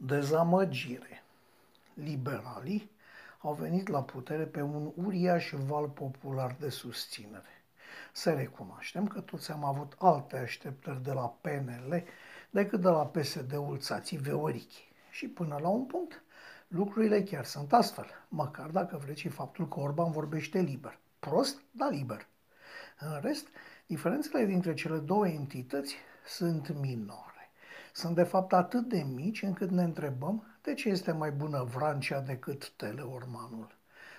Dezamăgire. Liberalii au venit la putere pe un uriaș val popular de susținere. Să recunoaștem că toți am avut alte așteptări de la PNL decât de la PSD-ul țații Veorichi. Și până la un punct, lucrurile chiar sunt astfel, măcar dacă vreți și faptul că Orban vorbește liber. Prost, dar liber. În rest, diferențele dintre cele două entități sunt minore sunt de fapt atât de mici încât ne întrebăm de ce este mai bună Vrancea decât Teleormanul.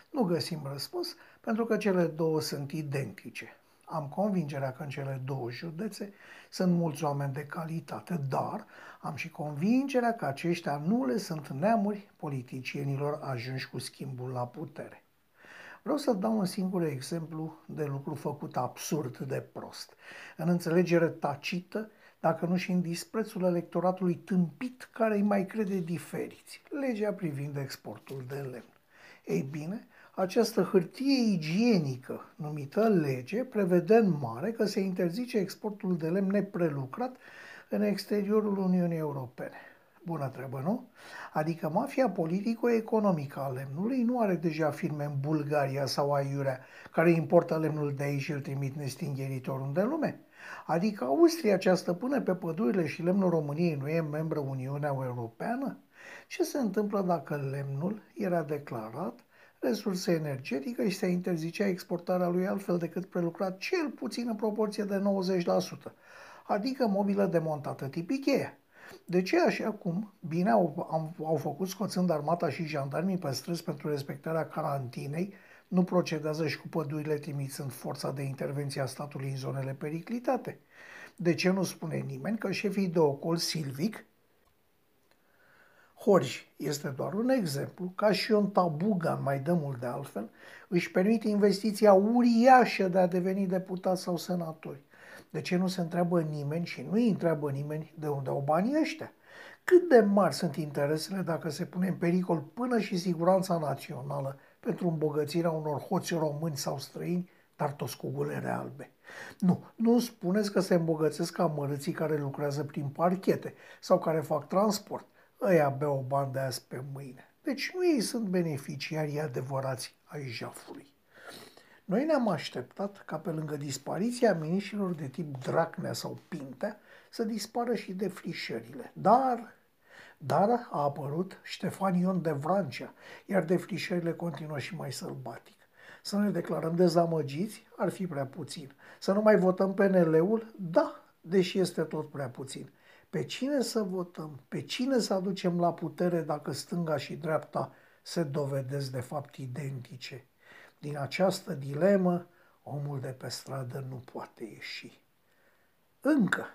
Nu găsim răspuns pentru că cele două sunt identice. Am convingerea că în cele două județe sunt mulți oameni de calitate, dar am și convingerea că aceștia nu le sunt neamuri politicienilor ajunși cu schimbul la putere. Vreau să dau un singur exemplu de lucru făcut absurd de prost. În înțelegere tacită dacă nu și în disprețul electoratului tâmpit care îi mai crede diferiți, legea privind exportul de lemn. Ei bine, această hârtie igienică numită lege prevede în mare că se interzice exportul de lemn neprelucrat în exteriorul Uniunii Europene. Bună treabă, nu? Adică mafia politico-economică a lemnului nu are deja firme în Bulgaria sau Aiurea care importă lemnul de aici și îl trimit nestingheritor oriunde în lume. Adică Austria, cea stăpâne pe pădurile și lemnul României, nu e membră Uniunea Europeană? Ce se întâmplă dacă lemnul era declarat resursă energetică și se interzicea exportarea lui altfel decât prelucrat cel puțin în proporție de 90%, adică mobilă demontată tip Ikea. De ce așa cum bine au, au, au făcut scoțând armata și jandarmii pe străzi pentru respectarea carantinei, nu procedează și cu pădurile trimițând forța de intervenție a statului în zonele periclitate? De ce nu spune nimeni că șefii de ocol silvic Horji este doar un exemplu, ca și un tabugan mai de mult de altfel, își permite investiția uriașă de a deveni deputat sau senatori. De ce nu se întreabă nimeni și nu îi întreabă nimeni de unde au banii ăștia? Cât de mari sunt interesele dacă se pune în pericol până și siguranța națională pentru îmbogățirea unor hoți români sau străini, dar toți cu gulere albe. Nu, nu spuneți că se îmbogățesc amărâții care lucrează prin parchete sau care fac transport. Ăia beau bani de azi pe mâine. Deci nu ei sunt beneficiarii adevărați ai jafului. Noi ne-am așteptat ca pe lângă dispariția miniștrilor de tip Dracnea sau Pintea să dispară și defrișările. Dar dar a apărut Ștefan Ion de Vrancea, iar defrișările continuă și mai sălbatic. Să ne declarăm dezamăgiți ar fi prea puțin. Să nu mai votăm PNL-ul? Da, deși este tot prea puțin. Pe cine să votăm? Pe cine să aducem la putere dacă stânga și dreapta se dovedesc de fapt identice? Din această dilemă, omul de pe stradă nu poate ieși. Încă